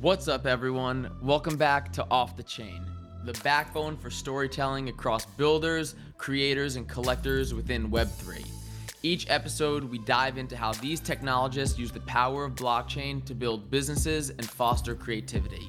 What's up, everyone? Welcome back to Off the Chain, the backbone for storytelling across builders, creators, and collectors within Web3. Each episode, we dive into how these technologists use the power of blockchain to build businesses and foster creativity.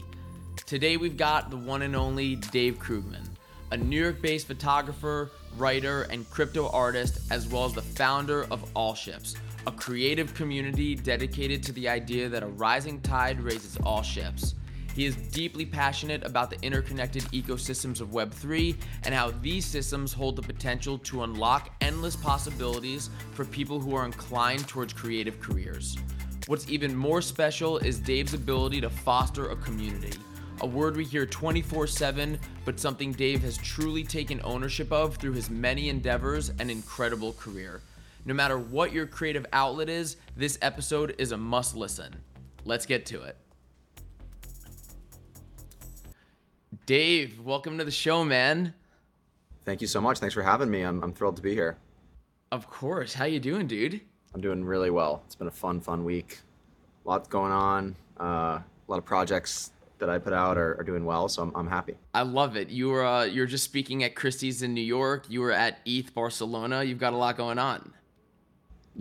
Today, we've got the one and only Dave Krugman, a New York based photographer, writer, and crypto artist, as well as the founder of ALLSHIPS, a creative community dedicated to the idea that a rising tide raises all ships. He is deeply passionate about the interconnected ecosystems of Web3 and how these systems hold the potential to unlock endless possibilities for people who are inclined towards creative careers. What's even more special is Dave's ability to foster a community. A word we hear 24 7, but something Dave has truly taken ownership of through his many endeavors and incredible career. No matter what your creative outlet is, this episode is a must listen. Let's get to it. Dave, welcome to the show, man. Thank you so much. Thanks for having me. I'm, I'm thrilled to be here. Of course. How you doing, dude? I'm doing really well. It's been a fun, fun week. Lots going on. Uh, a lot of projects that I put out are, are doing well, so I'm, I'm happy. I love it. You were uh, you're just speaking at Christie's in New York. You were at ETH Barcelona. You've got a lot going on.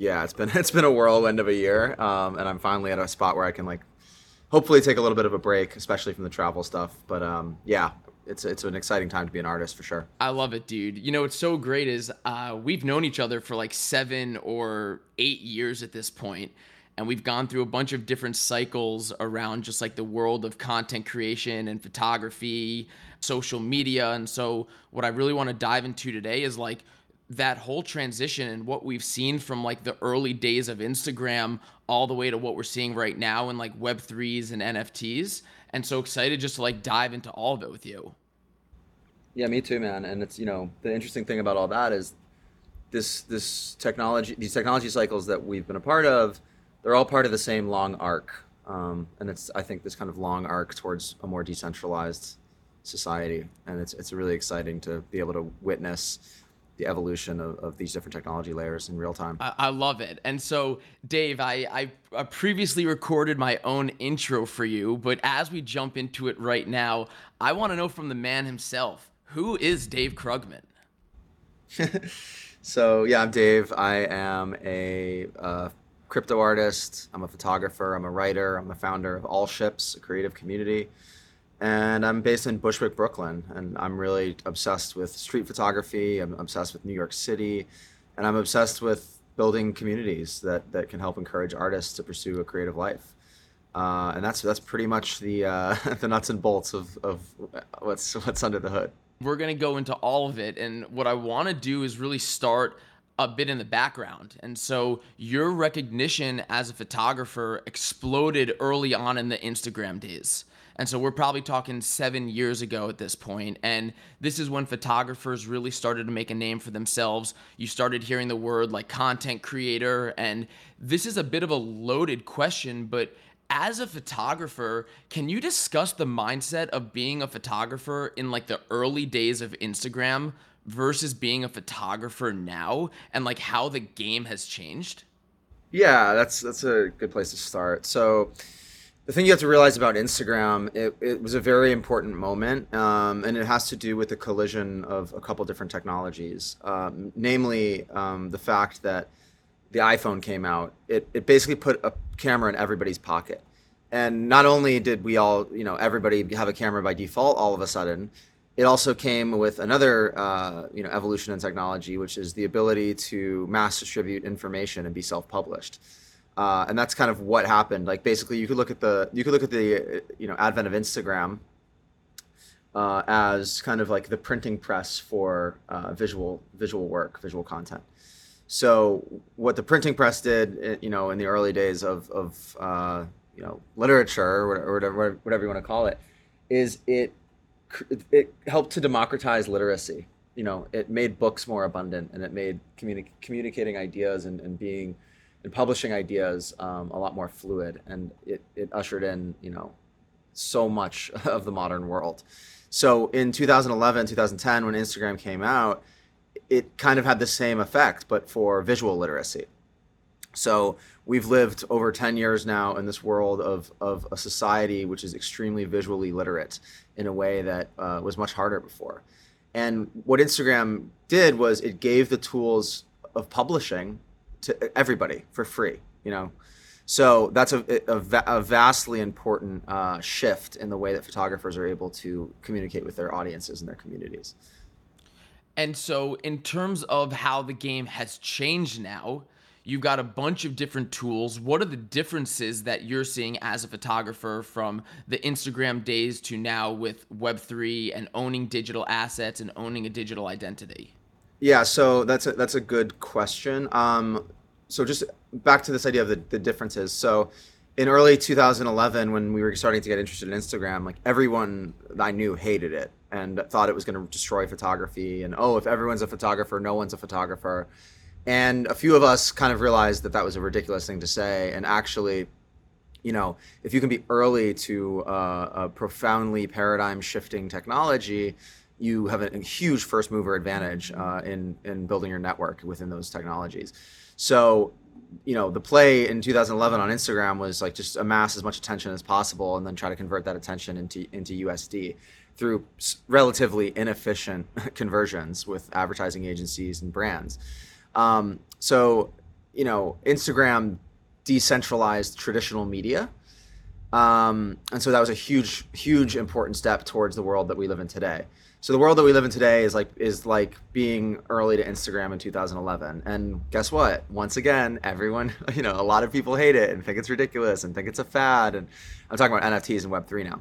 Yeah, it's been it's been a whirlwind of a year, um, and I'm finally at a spot where I can like hopefully take a little bit of a break, especially from the travel stuff. But um, yeah, it's it's an exciting time to be an artist for sure. I love it, dude. You know what's so great is uh, we've known each other for like seven or eight years at this point, and we've gone through a bunch of different cycles around just like the world of content creation and photography, social media, and so what I really want to dive into today is like that whole transition and what we've seen from like the early days of Instagram all the way to what we're seeing right now in like web3s and NFTs and so excited just to like dive into all of it with you. Yeah, me too, man. And it's, you know, the interesting thing about all that is this this technology these technology cycles that we've been a part of, they're all part of the same long arc. Um, and it's I think this kind of long arc towards a more decentralized society and it's it's really exciting to be able to witness the evolution of, of these different technology layers in real time. I, I love it. And so, Dave, I, I previously recorded my own intro for you, but as we jump into it right now, I want to know from the man himself who is Dave Krugman? so, yeah, I'm Dave. I am a uh, crypto artist, I'm a photographer, I'm a writer, I'm the founder of ALLSHIPS, a creative community and I'm based in Bushwick, Brooklyn, and I'm really obsessed with street photography. I'm obsessed with New York City, and I'm obsessed with building communities that that can help encourage artists to pursue a creative life. Uh, and that's that's pretty much the uh, the nuts and bolts of, of what's what's under the hood. We're gonna go into all of it, and what I want to do is really start a bit in the background. And so your recognition as a photographer exploded early on in the Instagram days. And so we're probably talking seven years ago at this point. And this is when photographers really started to make a name for themselves. You started hearing the word like content creator. And this is a bit of a loaded question, but as a photographer, can you discuss the mindset of being a photographer in like the early days of Instagram versus being a photographer now and like how the game has changed? Yeah, that's that's a good place to start. So the thing you have to realize about Instagram, it, it was a very important moment, um, and it has to do with the collision of a couple different technologies, um, namely um, the fact that the iPhone came out. It, it basically put a camera in everybody's pocket. And not only did we all, you know, everybody have a camera by default all of a sudden, it also came with another, uh, you know, evolution in technology, which is the ability to mass distribute information and be self-published. Uh, and that's kind of what happened. Like basically, you could look at the you could look at the you know advent of Instagram uh, as kind of like the printing press for uh, visual visual work, visual content. So what the printing press did, eh, you know, in the early days of of uh, you know literature or whatever whatever you want to call it, is it it helped to democratize literacy. You know, it made books more abundant and it made communi- communicating ideas and, and being and publishing ideas um, a lot more fluid, and it, it ushered in you know so much of the modern world. So in 2011, 2010, when Instagram came out, it kind of had the same effect, but for visual literacy. So we've lived over 10 years now in this world of, of a society which is extremely visually literate in a way that uh, was much harder before. And what Instagram did was it gave the tools of publishing to everybody for free, you know. So that's a, a, a vastly important uh, shift in the way that photographers are able to communicate with their audiences and their communities. And so, in terms of how the game has changed now, You've got a bunch of different tools. What are the differences that you're seeing as a photographer from the Instagram days to now with Web3 and owning digital assets and owning a digital identity? Yeah, so that's a, that's a good question. Um, so just back to this idea of the, the differences. So in early 2011, when we were starting to get interested in Instagram, like everyone I knew hated it and thought it was going to destroy photography. And oh, if everyone's a photographer, no one's a photographer. And a few of us kind of realized that that was a ridiculous thing to say. And actually, you know, if you can be early to uh, a profoundly paradigm shifting technology, you have a, a huge first mover advantage uh, in in building your network within those technologies. So, you know, the play in 2011 on Instagram was like just amass as much attention as possible and then try to convert that attention into into USD through relatively inefficient conversions with advertising agencies and brands. Um, so, you know, Instagram decentralized traditional media. Um, and so that was a huge, huge important step towards the world that we live in today. So the world that we live in today is like is like being early to Instagram in 2011. And guess what? Once again, everyone, you know, a lot of people hate it and think it's ridiculous and think it's a fad. And I'm talking about NFTs and Web3 now.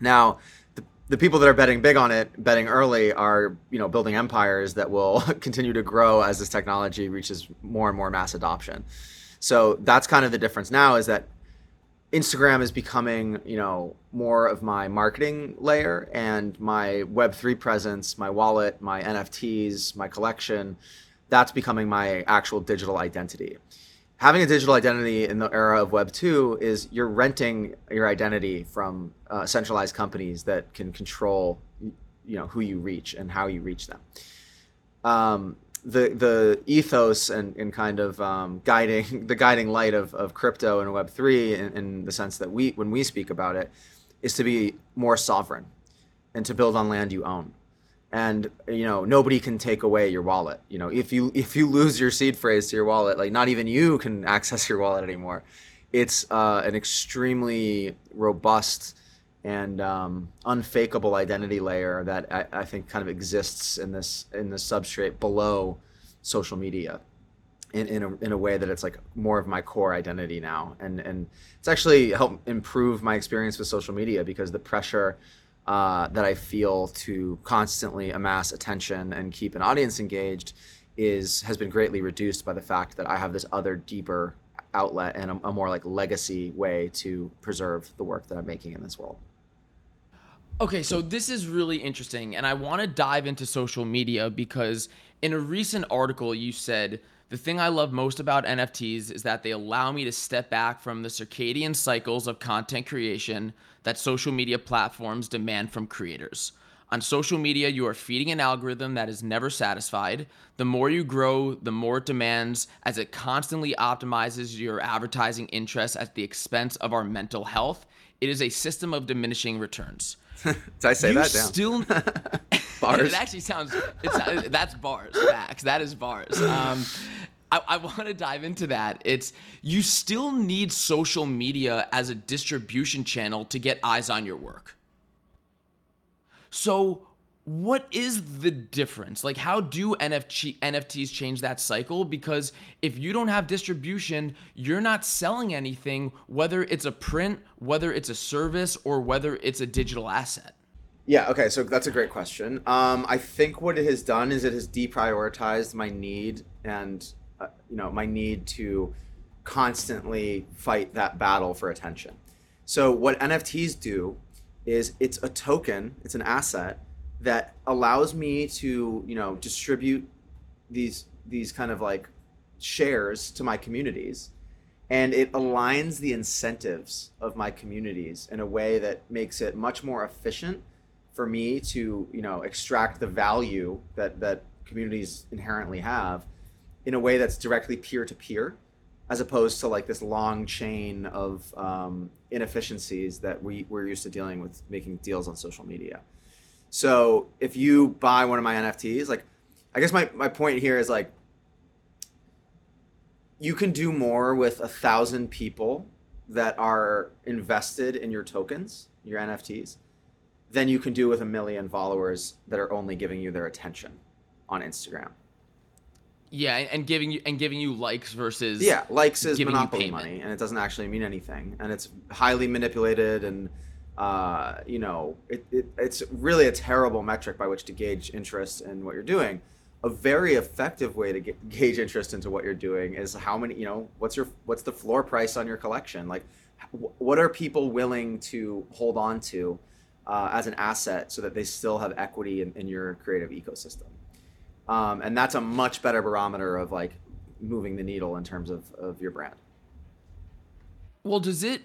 Now, the the people that are betting big on it, betting early, are you know building empires that will continue to grow as this technology reaches more and more mass adoption. So that's kind of the difference now is that Instagram is becoming you know more of my marketing layer and my Web three presence, my wallet, my NFTs, my collection. That's becoming my actual digital identity having a digital identity in the era of Web 2 is you're renting your identity from uh, centralized companies that can control you know who you reach and how you reach them. Um, the the ethos and, and kind of um, guiding the guiding light of, of crypto and Web three in, in the sense that we when we speak about it is to be more sovereign and to build on land you own. And you know nobody can take away your wallet. You know if you if you lose your seed phrase to your wallet like not even you can access your wallet anymore. It's uh, an extremely robust and um, unfakeable identity layer that I, I, think kind of exists in this in the substrate below social media in, in, a, in a way that it's like more of my core identity now and and it's actually helped improve my experience with social media because the pressure uh, that I feel to constantly amass attention and keep an audience engaged is has been greatly reduced by the fact that I have this other deeper outlet and a, a more like legacy way to preserve the work that I'm making in this world. Okay, so this is really interesting, and I want to dive into social media because in a recent article you said the thing I love most about NFTs is that they allow me to step back from the circadian cycles of content creation that social media platforms demand from creators. On social media, you are feeding an algorithm that is never satisfied. The more you grow, the more it demands as it constantly optimizes your advertising interests at the expense of our mental health. It is a system of diminishing returns. Did I say you that down? Still, bars. it actually sounds. It's, that's bars. Facts. That is bars. Um, I, I want to dive into that. It's you still need social media as a distribution channel to get eyes on your work. So, what is the difference? Like, how do NFT, NFTs change that cycle? Because if you don't have distribution, you're not selling anything, whether it's a print, whether it's a service, or whether it's a digital asset. Yeah, okay, so that's a great question. Um, I think what it has done is it has deprioritized my need and uh, you know my need to constantly fight that battle for attention. So what NFTs do is it's a token, it's an asset that allows me to you know distribute these these kind of like shares to my communities and it aligns the incentives of my communities in a way that makes it much more efficient for me to you know extract the value that that communities inherently have in a way that's directly peer to peer as opposed to like this long chain of um, inefficiencies that we we're used to dealing with making deals on social media. So if you buy one of my NFTs, like I guess my, my point here is like you can do more with a thousand people that are invested in your tokens, your NFTs, than you can do with a million followers that are only giving you their attention on Instagram. Yeah, and giving you and giving you likes versus yeah, likes is monopoly money, and it doesn't actually mean anything, and it's highly manipulated, and uh, you know, it, it, it's really a terrible metric by which to gauge interest in what you're doing. A very effective way to get, gauge interest into what you're doing is how many you know what's your what's the floor price on your collection? Like what are people willing to hold on to uh, as an asset so that they still have equity in, in your creative ecosystem? Um, and that's a much better barometer of like moving the needle in terms of, of your brand. Well does it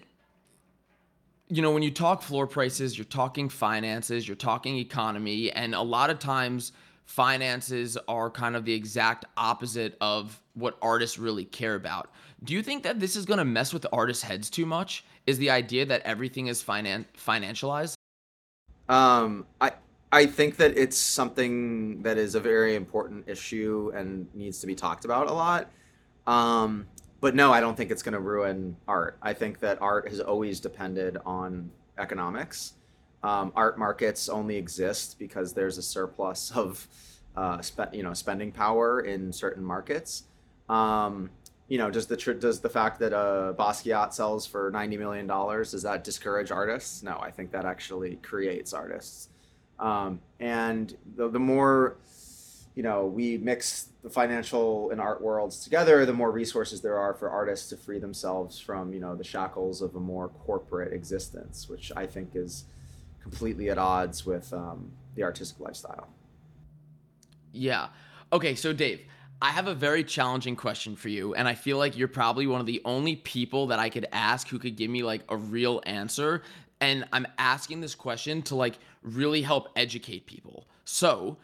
you know when you talk floor prices you're talking finances you're talking economy and a lot of times finances are kind of the exact opposite of what artists really care about. Do you think that this is going to mess with artists' heads too much? Is the idea that everything is finan- financialized? Um, I I think that it's something that is a very important issue and needs to be talked about a lot. Um, but no, I don't think it's going to ruin art. I think that art has always depended on economics um, art markets only exist because there's a surplus of uh, spe- you know spending power in certain markets. Um, you know, does the tr- does the fact that a Basquiat sells for ninety million dollars does that discourage artists? No, I think that actually creates artists. Um, and the, the more you know we mix the financial and art worlds together, the more resources there are for artists to free themselves from you know the shackles of a more corporate existence, which I think is completely at odds with um, the artistic lifestyle. Yeah. Okay, so Dave, I have a very challenging question for you, and I feel like you're probably one of the only people that I could ask who could give me like a real answer. And I'm asking this question to like really help educate people. So,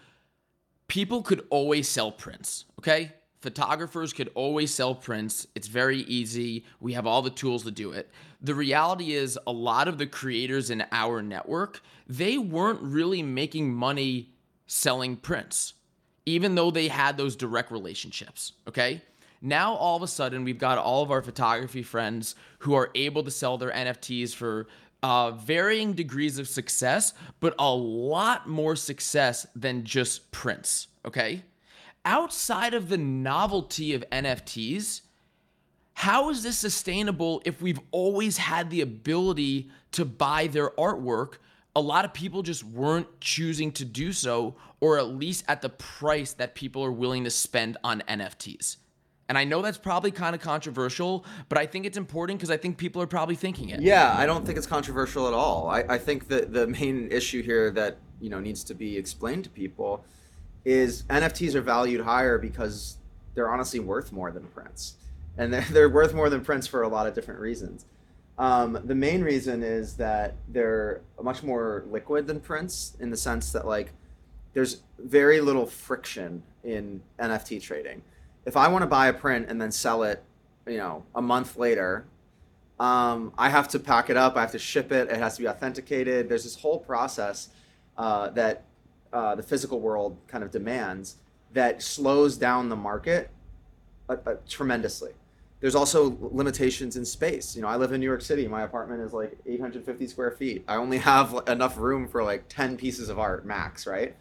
people could always sell prints, okay? Photographers could always sell prints. It's very easy. We have all the tools to do it. The reality is a lot of the creators in our network, they weren't really making money selling prints even though they had those direct relationships, okay? Now all of a sudden we've got all of our photography friends who are able to sell their NFTs for uh, varying degrees of success, but a lot more success than just prints, okay? outside of the novelty of NFTs, how is this sustainable if we've always had the ability to buy their artwork? A lot of people just weren't choosing to do so, or at least at the price that people are willing to spend on NFTs. And I know that's probably kind of controversial, but I think it's important because I think people are probably thinking it. Yeah, I don't think it's controversial at all. I, I think that the main issue here that you know needs to be explained to people is NFTs are valued higher because they're honestly worth more than prints, and they're, they're worth more than prints for a lot of different reasons. Um, the main reason is that they're much more liquid than prints in the sense that like there's very little friction in NFT trading. If I want to buy a print and then sell it, you know, a month later, um, I have to pack it up. I have to ship it. It has to be authenticated. There's this whole process uh, that uh, the physical world kind of demands that slows down the market uh, uh, tremendously. There's also limitations in space. You know, I live in New York City. My apartment is like 850 square feet. I only have enough room for like 10 pieces of art max, right?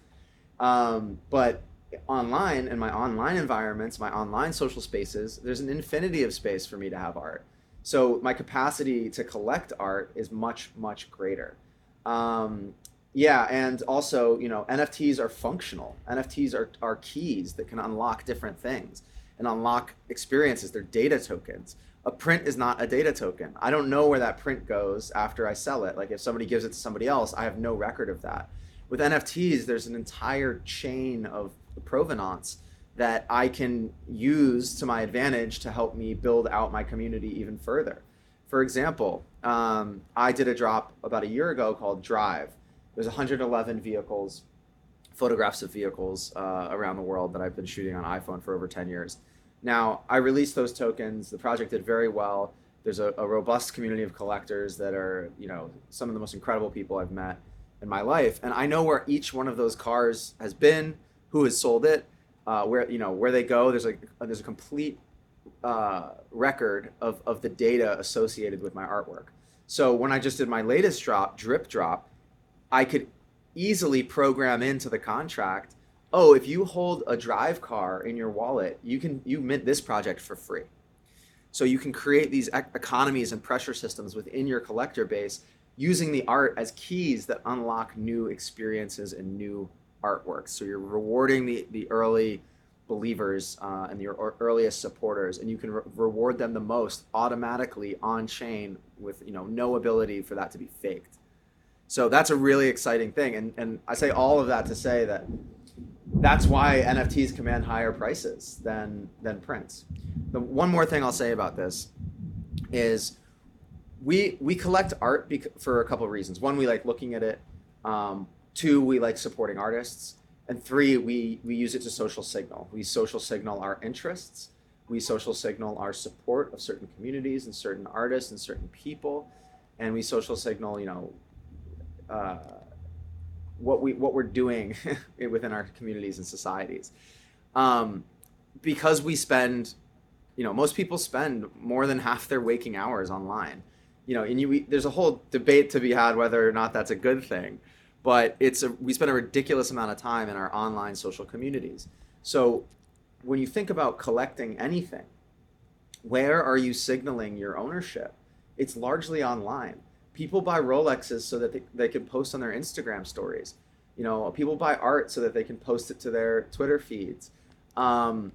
Um, but online in my online environments, my online social spaces, there's an infinity of space for me to have art. So my capacity to collect art is much, much greater. Um, yeah, and also, you know, NFTs are functional. NFTs are, are keys that can unlock different things and unlock experiences. They're data tokens. A print is not a data token. I don't know where that print goes after I sell it. Like if somebody gives it to somebody else, I have no record of that. With NFTs, there's an entire chain of provenance that I can use to my advantage to help me build out my community even further. For example, um, I did a drop about a year ago called Drive there's 111 vehicles, photographs of vehicles uh, around the world that I've been shooting on iPhone for over 10 years. Now, I released those tokens. The project did very well. There's a, a robust community of collectors that are, you know, some of the most incredible people I've met in my life, and I know where each one of those cars has been, who has sold it, uh, where you know where they go. There's a there's a complete uh, record of, of the data associated with my artwork. So when I just did my latest drop, drip drop, I could easily program into the contract, oh, if you hold a drive car in your wallet, you can you mint this project for free. So you can create these economies and pressure systems within your collector base using the art as keys that unlock new experiences and new artworks. So you're rewarding the, the early believers uh, and your earliest supporters, and you can re- reward them the most automatically on chain with you know no ability for that to be faked. So that's a really exciting thing, and and I say all of that to say that that's why NFTs command higher prices than than prints. The one more thing I'll say about this is we we collect art bec- for a couple of reasons. One, we like looking at it. Um, two, we like supporting artists, and three, we we use it to social signal. We social signal our interests. We social signal our support of certain communities and certain artists and certain people, and we social signal, you know, uh, what we what we're doing within our communities and societies. Um, because we spend, you know, most people spend more than half their waking hours online you know, and you, we, there's a whole debate to be had whether or not that's a good thing, but it's a, we spend a ridiculous amount of time in our online social communities. So when you think about collecting anything, where are you signaling your ownership? It's largely online. People buy Rolexes so that they, they can post on their Instagram stories. You know, people buy art so that they can post it to their Twitter feeds. Um,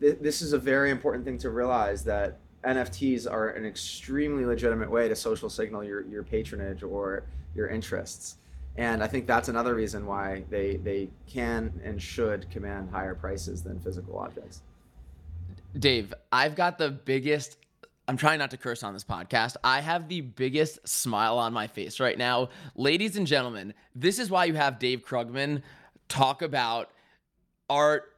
th- this is a very important thing to realize that NFTs are an extremely legitimate way to social signal your, your patronage or your interests. And I think that's another reason why they, they can and should command higher prices than physical objects. Dave, I've got the biggest, I'm trying not to curse on this podcast. I have the biggest smile on my face right now. Ladies and gentlemen, this is why you have Dave Krugman talk about art,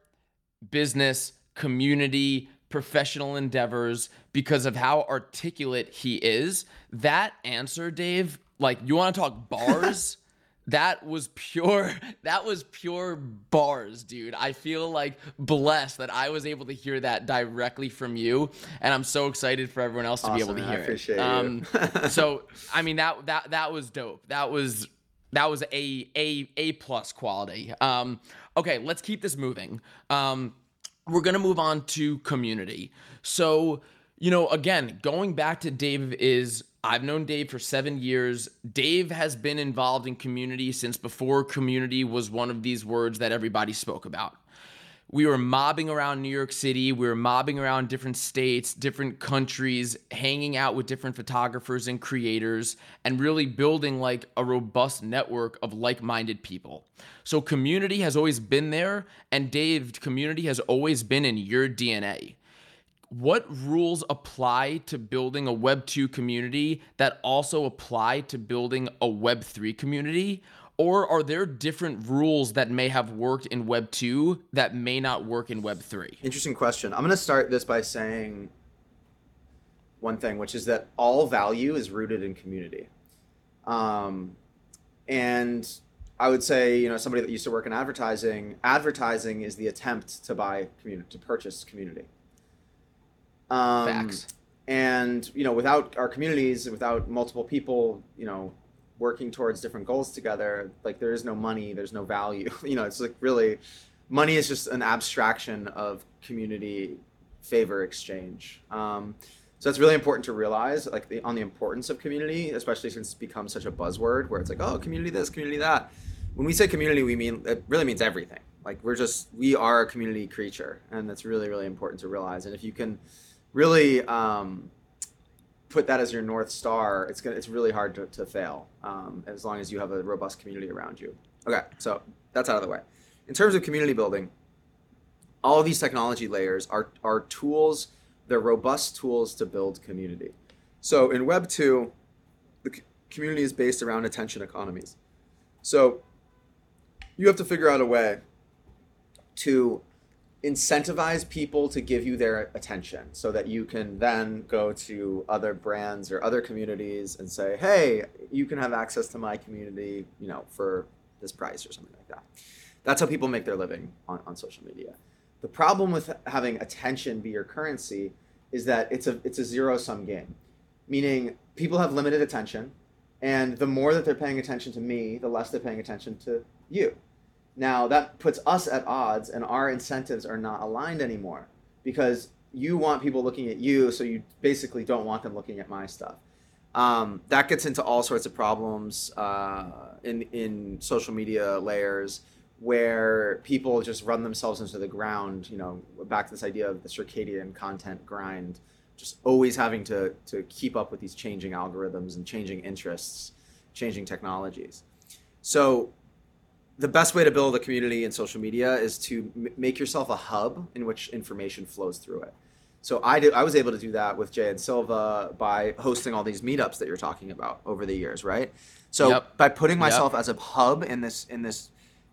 business, community, professional endeavors because of how articulate he is. That answer, Dave, like you want to talk bars? That was pure that was pure bars dude. I feel like blessed that i was able to hear that directly from you and i'm so excited for everyone else to awesome, be able to hear I appreciate it um, so i mean that that that was dope. That was that was a a a plus quality. Um okay let's keep this moving. Um we're going to move on to community. So, you know, again, going back to Dave is I've known Dave for seven years. Dave has been involved in community since before community was one of these words that everybody spoke about we were mobbing around New York City. We were mobbing around different states, different countries, hanging out with different photographers and creators, and really building like a robust network of like minded people. So, community has always been there. And Dave, community has always been in your DNA. What rules apply to building a Web 2 community that also apply to building a Web 3 community? Or are there different rules that may have worked in Web 2 that may not work in Web 3? Interesting question. I'm going to start this by saying one thing, which is that all value is rooted in community. Um, and I would say, you know, somebody that used to work in advertising, advertising is the attempt to buy community, to purchase community. Um, Facts. And, you know, without our communities, without multiple people, you know, working towards different goals together like there is no money there's no value. You know it's like really money is just an abstraction of community favor exchange. Um, so that's really important to realize like the, on the importance of community especially since it's become such a buzzword where it's like oh community this community that. When we say community we mean it really means everything. Like we're just we are a community creature and that's really really important to realize. And if you can really um, put that as your north star, it's gonna it's really hard to, to fail um, as long as you have a robust community around you. Okay, so that's out of the way. In terms of community building, all of these technology layers are are tools. They're robust tools to build community. So in Web two, the community is based around attention economies. So you have to figure out a way to incentivize people to give you their attention so that you can then go to other brands or other communities and say hey you can have access to my community you know for this price or something like that. That's how people make their living on, on social media. The problem with having attention be your currency is that it's a it's a zero sum game meaning people have limited attention and the more that they're paying attention to me the less they're paying attention to you now that puts us at odds, and our incentives are not aligned anymore because you want people looking at you, so you basically don't want them looking at my stuff. Um, that gets into all sorts of problems uh, in in social media layers where people just run themselves into the ground. You know, back to this idea of the circadian content grind, just always having to to keep up with these changing algorithms and changing interests, changing technologies. So the best way to build a community in social media is to m- make yourself a hub in which information flows through it. So I did, I was able to do that with Jay and Silva by hosting all these meetups that you're talking about over the years, right? So yep. by putting myself yep. as a hub in this in this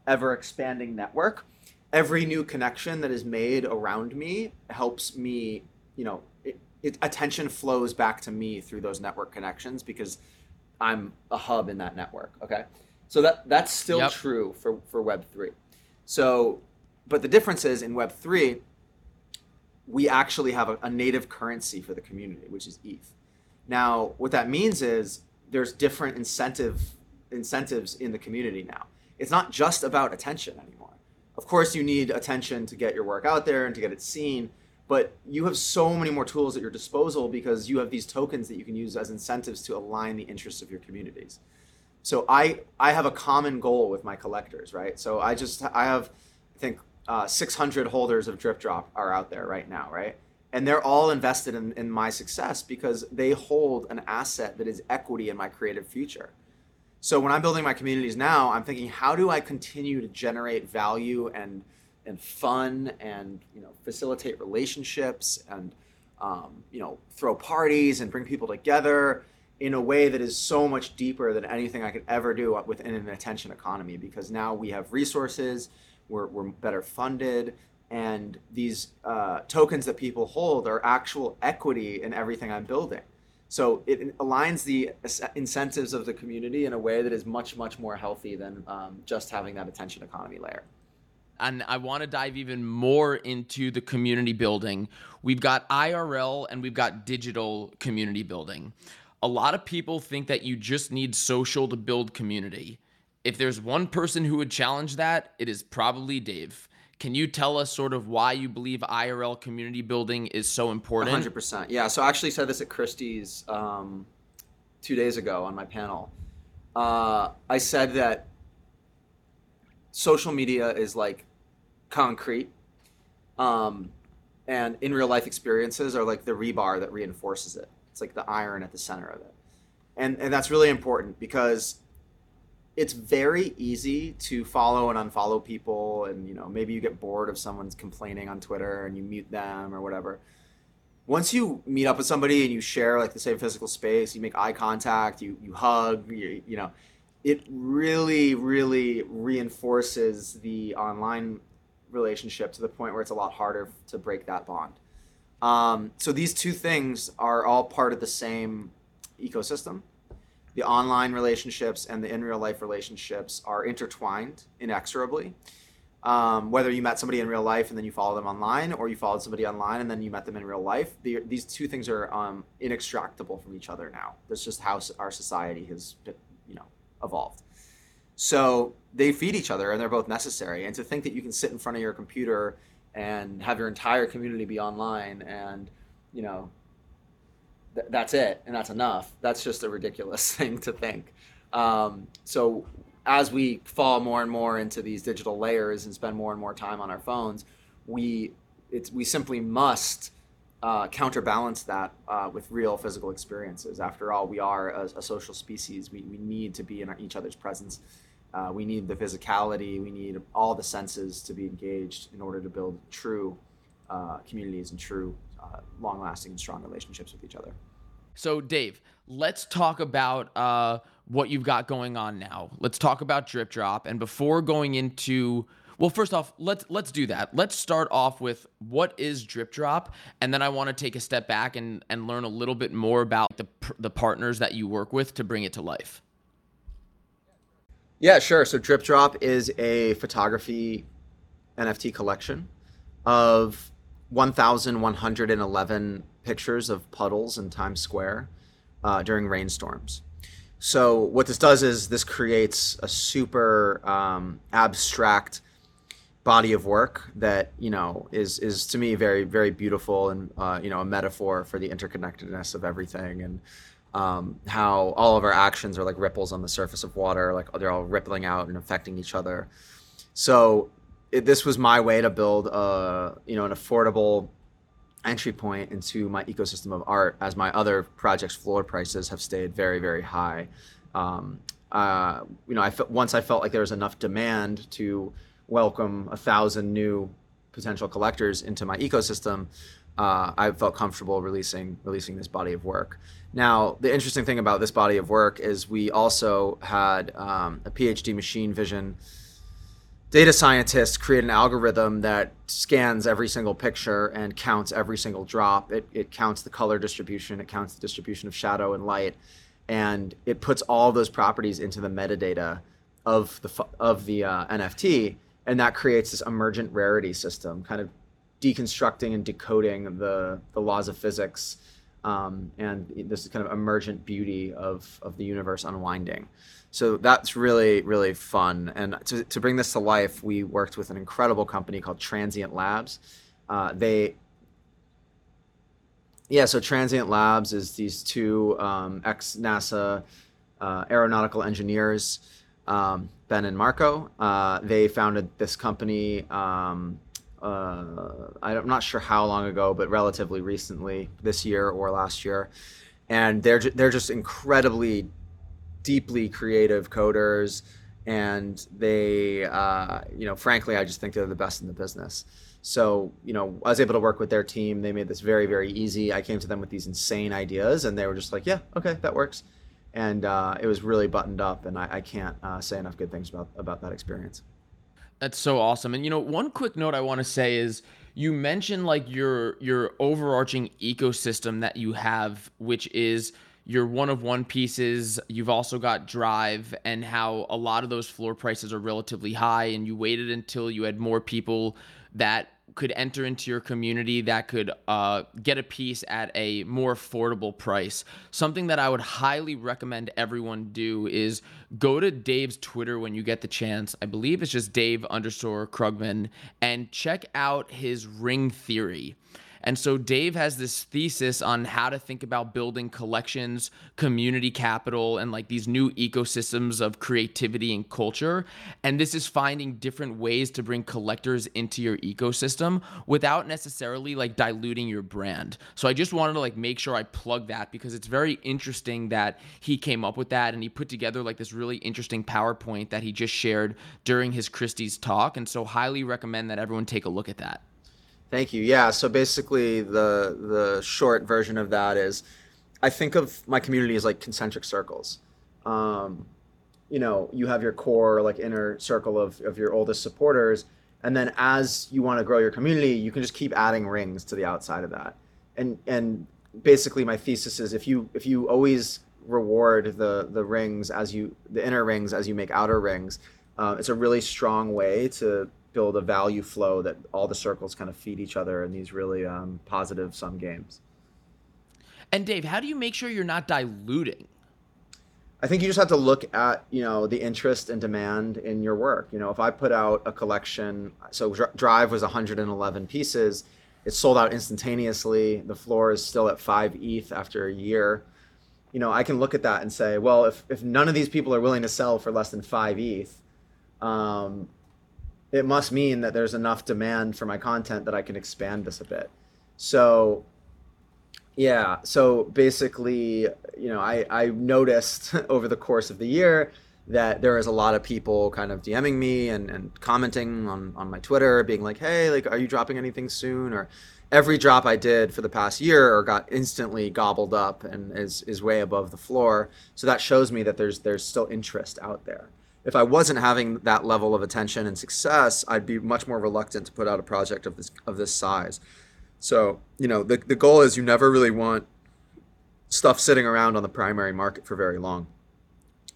ever expanding network, every new connection that is made around me helps me, you know, it, it, attention flows back to me through those network connections because I'm a hub in that network. Okay. So that that's still yep. true for for Web three. So, but the difference is in Web three, we actually have a, a native currency for the community, which is ETH. Now, what that means is there's different incentive incentives in the community now. It's not just about attention anymore. Of course, you need attention to get your work out there and to get it seen, but you have so many more tools at your disposal because you have these tokens that you can use as incentives to align the interests of your communities so I I have a common goal with my collectors, right? So I just I have I think uh, 600 holders of Drip Drop are out there right now, right? And they're all invested in, in my success because they hold an asset that is equity in my creative future. So when I'm building my communities now, I'm thinking, how do I continue to generate value and and fun and you know facilitate relationships and um, you know throw parties and bring people together in a way that is so much deeper than anything I could ever do within an attention economy because now we have resources, we're, we're better funded, and these uh, tokens that people hold are actual equity in everything I'm building. So it aligns the incentives of the community in a way that is much, much more healthy than um, just having that attention economy layer and I want to dive even more into the community building. We've got IRL and we've got digital community building a lot of people think that you just need social to build community. If there's one person who would challenge that, it is probably Dave. Can you tell us sort of why you believe IRL community building is so important? 100%. Yeah. So I actually said this at Christie's um, two days ago on my panel. Uh, I said that social media is like concrete, um, and in real life experiences are like the rebar that reinforces it. It's like the iron at the center of it. And, and that's really important because it's very easy to follow and unfollow people and you know maybe you get bored of someone's complaining on twitter and you mute them or whatever once you meet up with somebody and you share like the same physical space you make eye contact you, you hug you, you know it really really reinforces the online relationship to the point where it's a lot harder to break that bond um, so these two things are all part of the same ecosystem. The online relationships and the in real life relationships are intertwined inexorably. Um, whether you met somebody in real life and then you follow them online, or you followed somebody online and then you met them in real life, the, these two things are um, inextractable from each other now. That's just how our society has, you know, evolved. So they feed each other and they're both necessary. And to think that you can sit in front of your computer and have your entire community be online and you know th- that's it and that's enough that's just a ridiculous thing to think um, so as we fall more and more into these digital layers and spend more and more time on our phones we it's we simply must uh, counterbalance that uh, with real physical experiences. After all, we are a, a social species. We, we need to be in our, each other's presence uh, we need the physicality, we need all the senses to be engaged in order to build true uh, communities and true, uh, long lasting, and strong relationships with each other. So, Dave, let's talk about uh, what you've got going on now. Let's talk about Drip Drop. And before going into Well, first off, let's let's do that. Let's start off with what is Drip Drop, and then I want to take a step back and and learn a little bit more about the the partners that you work with to bring it to life. Yeah, sure. So Drip Drop is a photography NFT collection of 1,111 pictures of puddles in Times Square uh, during rainstorms. So what this does is this creates a super um, abstract body of work that you know is is to me very very beautiful and uh, you know a metaphor for the interconnectedness of everything and um, how all of our actions are like ripples on the surface of water like they're all rippling out and affecting each other. So it, this was my way to build a you know an affordable entry point into my ecosystem of art as my other projects floor prices have stayed very very high. Um, uh, you know I fe- once I felt like there was enough demand to welcome a thousand new potential collectors into my ecosystem, uh, I felt comfortable releasing releasing this body of work. Now, the interesting thing about this body of work is we also had um, a PhD machine vision data scientist create an algorithm that scans every single picture and counts every single drop. It, it counts the color distribution, it counts the distribution of shadow and light, and it puts all those properties into the metadata of the of the uh, NFT and that creates this emergent rarity system, kind of deconstructing and decoding the the laws of physics um, and this kind of emergent beauty of of the universe unwinding. So that's really really fun. And to to bring this to life, we worked with an incredible company called Transient Labs. Uh, they yeah, so Transient Labs is these two um, ex NASA uh, aeronautical engineers um, Ben and Marco. Uh, they founded this company. Uh, I'm not sure how long ago, but relatively recently, this year or last year, and they're they're just incredibly deeply creative coders, and they, uh, you know, frankly, I just think they're the best in the business. So, you know, I was able to work with their team. They made this very, very easy. I came to them with these insane ideas, and they were just like, "Yeah, okay, that works." and uh, it was really buttoned up. And I, I can't uh, say enough good things about about that experience. That's so awesome. And you know, one quick note I want to say is you mentioned like your your overarching ecosystem that you have, which is your one of one pieces. You've also got Drive, and how a lot of those floor prices are relatively high, and you waited until you had more people that could enter into your community that could uh, get a piece at a more affordable price. Something that I would highly recommend everyone do is go to Dave's Twitter when you get the chance. I believe it's just Dave underscore Krugman and check out his ring theory. And so Dave has this thesis on how to think about building collections, community capital, and like these new ecosystems of creativity and culture. And this is finding different ways to bring collectors into your ecosystem without necessarily like diluting your brand. So I just wanted to like make sure I plug that because it's very interesting that he came up with that and he put together like this really interesting PowerPoint that he just shared during his Christie's talk. And so highly recommend that everyone take a look at that. Thank you. Yeah. So basically, the the short version of that is, I think of my community as like concentric circles. Um, you know, you have your core like inner circle of of your oldest supporters, and then as you want to grow your community, you can just keep adding rings to the outside of that. And and basically, my thesis is if you if you always reward the the rings as you the inner rings as you make outer rings, uh, it's a really strong way to build a value flow that all the circles kind of feed each other in these really um, positive sum games. And Dave, how do you make sure you're not diluting? I think you just have to look at you know the interest and demand in your work. You know, if I put out a collection, so Drive was 111 pieces, it sold out instantaneously. The floor is still at five ETH after a year. You know, I can look at that and say, well, if if none of these people are willing to sell for less than five ETH, um, it must mean that there's enough demand for my content that I can expand this a bit. So yeah, so basically, you know, I, I noticed over the course of the year that there is a lot of people kind of DMing me and, and commenting on, on my Twitter, being like, hey, like, are you dropping anything soon? Or every drop I did for the past year or got instantly gobbled up and is, is way above the floor. So that shows me that there's there's still interest out there. If I wasn't having that level of attention and success, I'd be much more reluctant to put out a project of this of this size. So, you know, the the goal is you never really want stuff sitting around on the primary market for very long.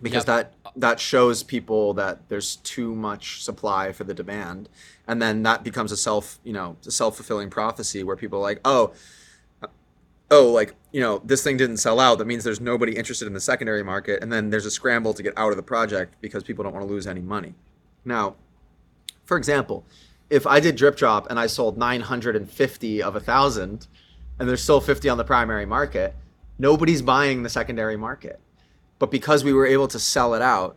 Because yep. that that shows people that there's too much supply for the demand. And then that becomes a self, you know, a self-fulfilling prophecy where people are like, "Oh, oh, like, you know, this thing didn't sell out. That means there's nobody interested in the secondary market. And then there's a scramble to get out of the project because people don't want to lose any money. Now, for example, if I did drip drop and I sold 950 of a thousand and there's still 50 on the primary market, nobody's buying the secondary market. But because we were able to sell it out,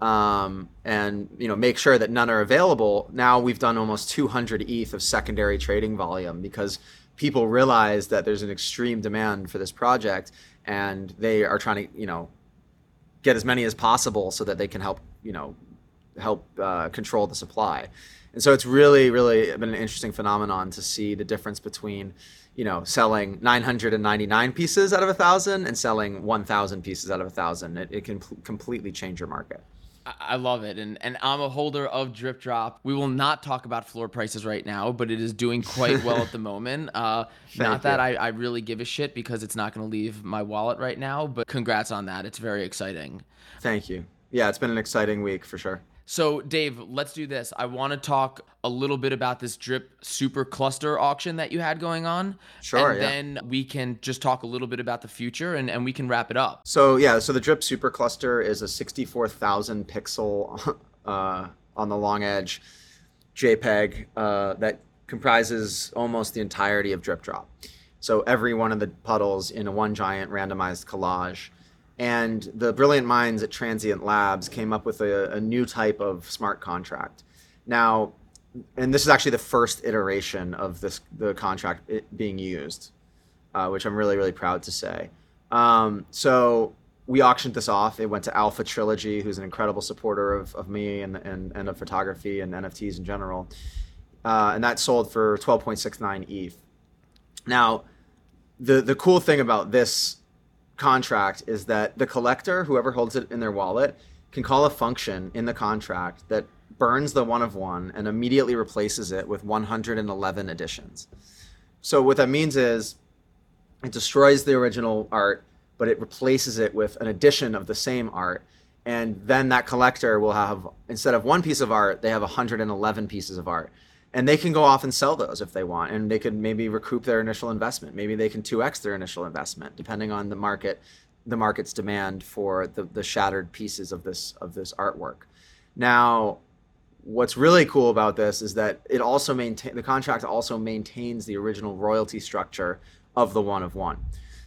um, and you know make sure that none are available. Now we've done almost 200 ETH of secondary trading volume because people realize that there's an extreme demand for this project and they are trying to you know get as many as possible so that they can help you know help uh, control the supply. And so it's really really been an interesting phenomenon to see the difference between you know selling 999 pieces out of a thousand and selling 1000 pieces out of a thousand. It, it can completely change your market I love it. And and I'm a holder of Drip Drop. We will not talk about floor prices right now, but it is doing quite well at the moment. Uh, not that I, I really give a shit because it's not going to leave my wallet right now, but congrats on that. It's very exciting. Thank you. Yeah, it's been an exciting week for sure. So, Dave, let's do this. I want to talk a little bit about this drip super cluster auction that you had going on. Sure. And yeah. then we can just talk a little bit about the future and, and we can wrap it up. So, yeah, so the drip super cluster is a 64,000 pixel uh, on the long edge JPEG uh, that comprises almost the entirety of drip drop. So, every one of the puddles in a one giant randomized collage. And the brilliant minds at Transient Labs came up with a, a new type of smart contract. Now, and this is actually the first iteration of this the contract being used, uh, which I'm really really proud to say. Um, so we auctioned this off. It went to Alpha Trilogy, who's an incredible supporter of, of me and, and, and of photography and NFTs in general. Uh, and that sold for 12.69 ETH. Now, the the cool thing about this contract is that the collector, whoever holds it in their wallet, can call a function in the contract that burns the one of one and immediately replaces it with 111 additions. So what that means is it destroys the original art, but it replaces it with an addition of the same art. And then that collector will have, instead of one piece of art, they have 111 pieces of art and they can go off and sell those if they want and they could maybe recoup their initial investment. Maybe they can 2x their initial investment depending on the market the market's demand for the, the shattered pieces of this of this artwork. Now what's really cool about this is that it also maintain the contract also maintains the original royalty structure of the one of one.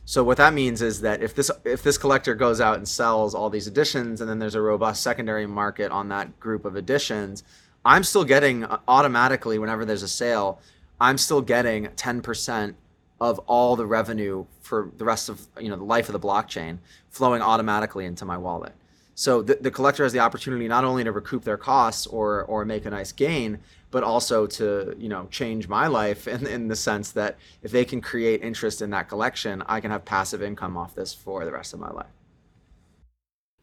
So what that means is that if this if this collector goes out and sells all these editions and then there's a robust secondary market on that group of editions I'm still getting uh, automatically whenever there's a sale, I'm still getting 10% of all the revenue for the rest of you know the life of the blockchain flowing automatically into my wallet. So the, the collector has the opportunity not only to recoup their costs or or make a nice gain, but also to you know change my life in, in the sense that if they can create interest in that collection, I can have passive income off this for the rest of my life.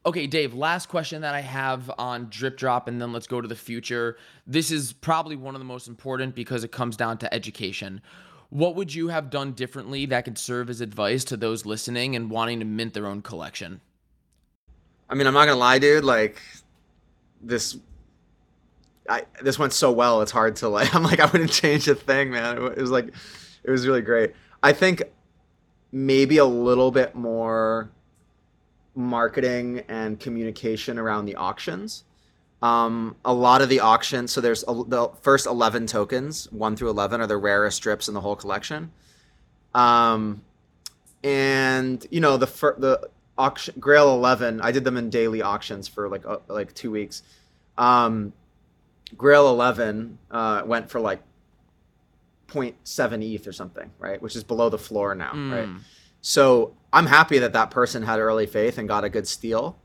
Okay, Dave, last question that I have on drip drop, and then let's go to the future. This is probably one of the most important because it comes down to education. What would you have done differently that could serve as advice to those listening and wanting to mint their own collection? I mean, I'm not gonna lie, dude. Like this, I this went so well. It's hard to like. I'm like, I wouldn't change a thing, man. It was like, it was really great. I think maybe a little bit more marketing and communication around the auctions. Um, a lot of the auctions, so there's a, the first 11 tokens, 1 through 11, are the rarest strips in the whole collection. Um, and, you know, the, fir- the auction, Grail 11, I did them in daily auctions for like, uh, like two weeks. Um, Grail 11 uh, went for like 0.7 ETH or something, right? Which is below the floor now, mm. right? So I'm happy that that person had early faith and got a good steal.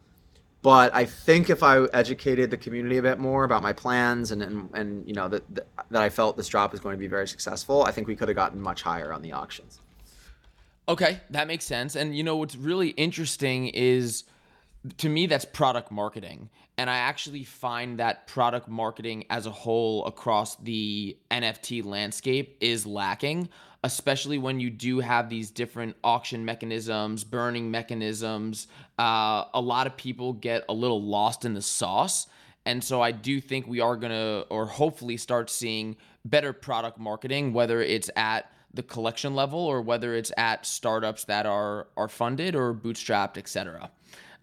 But I think if I educated the community a bit more about my plans and and, and you know that that I felt this drop was going to be very successful, I think we could have gotten much higher on the auctions. Okay, that makes sense. And you know what's really interesting is to me that's product marketing and i actually find that product marketing as a whole across the nft landscape is lacking especially when you do have these different auction mechanisms burning mechanisms uh, a lot of people get a little lost in the sauce and so i do think we are going to or hopefully start seeing better product marketing whether it's at the collection level or whether it's at startups that are are funded or bootstrapped etc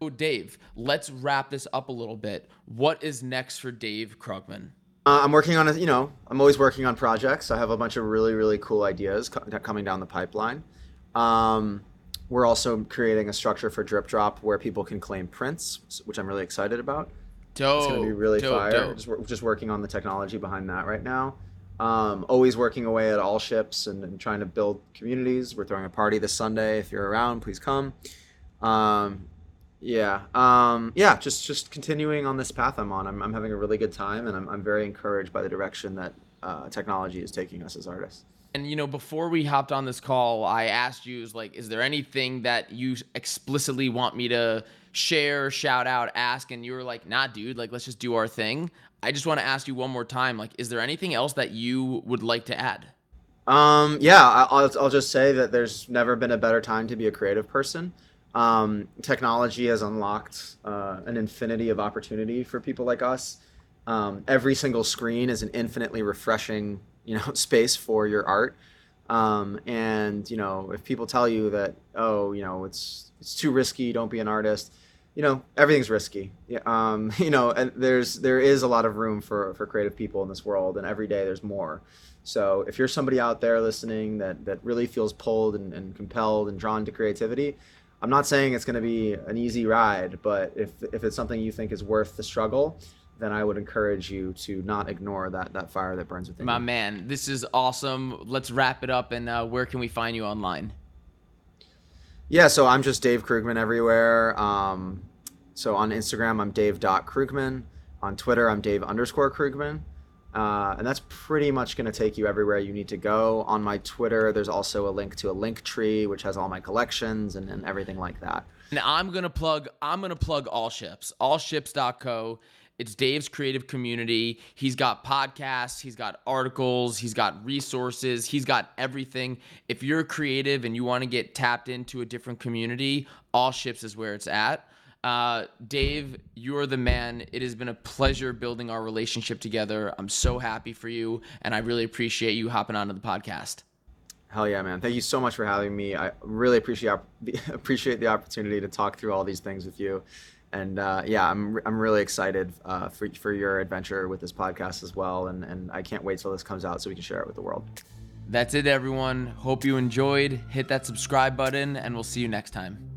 so Dave, let's wrap this up a little bit. What is next for Dave Krugman? Uh, I'm working on a, you know, I'm always working on projects. I have a bunch of really, really cool ideas co- coming down the pipeline. Um, we're also creating a structure for Drip Drop where people can claim prints, which I'm really excited about. Dope. It's going to be really dope, fire. dope. Just, just working on the technology behind that right now. Um, always working away at ALLSHIPS and, and, trying to build communities. We're throwing a party this Sunday. If you're around, please come. Um, yeah. Um, yeah. Just just continuing on this path I'm on. I'm, I'm having a really good time, and I'm, I'm very encouraged by the direction that uh, technology is taking us as artists. And you know, before we hopped on this call, I asked you, is like, is there anything that you explicitly want me to share, shout out, ask? And you were like, nah, dude, like, let's just do our thing. I just want to ask you one more time, like, is there anything else that you would like to add? Um, yeah, I'll, I'll just say that there's never been a better time to be a creative person. Um, technology has unlocked uh, an infinity of opportunity for people like us. Um, every single screen is an infinitely refreshing, you know, space for your art. Um, and you know, if people tell you that, oh, you know, it's it's too risky, don't be an artist. You know, everything's risky. Yeah, um, you know, and there's there is a lot of room for for creative people in this world, and every day there's more. So if you're somebody out there listening that that really feels pulled and, and compelled and drawn to creativity, I'm not saying it's going to be an easy ride, but if if it's something you think is worth the struggle, then I would encourage you to not ignore that that fire that burns within My you. man, this is awesome. Let's wrap it up. And uh, where can we find you online? Yeah, so I'm just Dave Krugman everywhere. Um, so on Instagram, I'm Dave.Krugman. On Twitter, I'm Dave underscore Krugman. Uh, and that's pretty much going to take you everywhere you need to go. On my Twitter, there's also a link to a Linktree, which has all my collections and, and everything like that. And I'm gonna plug. I'm gonna plug ALLSHIPS. Allships.co. It's Dave's creative community. He's got podcasts, he's got articles, he's got resources, he's got everything. If you're creative and you want to get tapped into a different community, ALLSHIPS is where it's at. Uh, Dave, you're the man. It has been a pleasure building our relationship together. I'm so happy for you, and I really appreciate you hopping onto the podcast. Hell yeah, man! Thank you so much for having me. I really appreciate appreciate the opportunity to talk through all these things with you, and uh, yeah, I'm I'm really excited uh, for for your adventure with this podcast as well, and and I can't wait till this comes out so we can share it with the world. That's it, everyone. Hope you enjoyed. Hit that subscribe button, and we'll see you next time.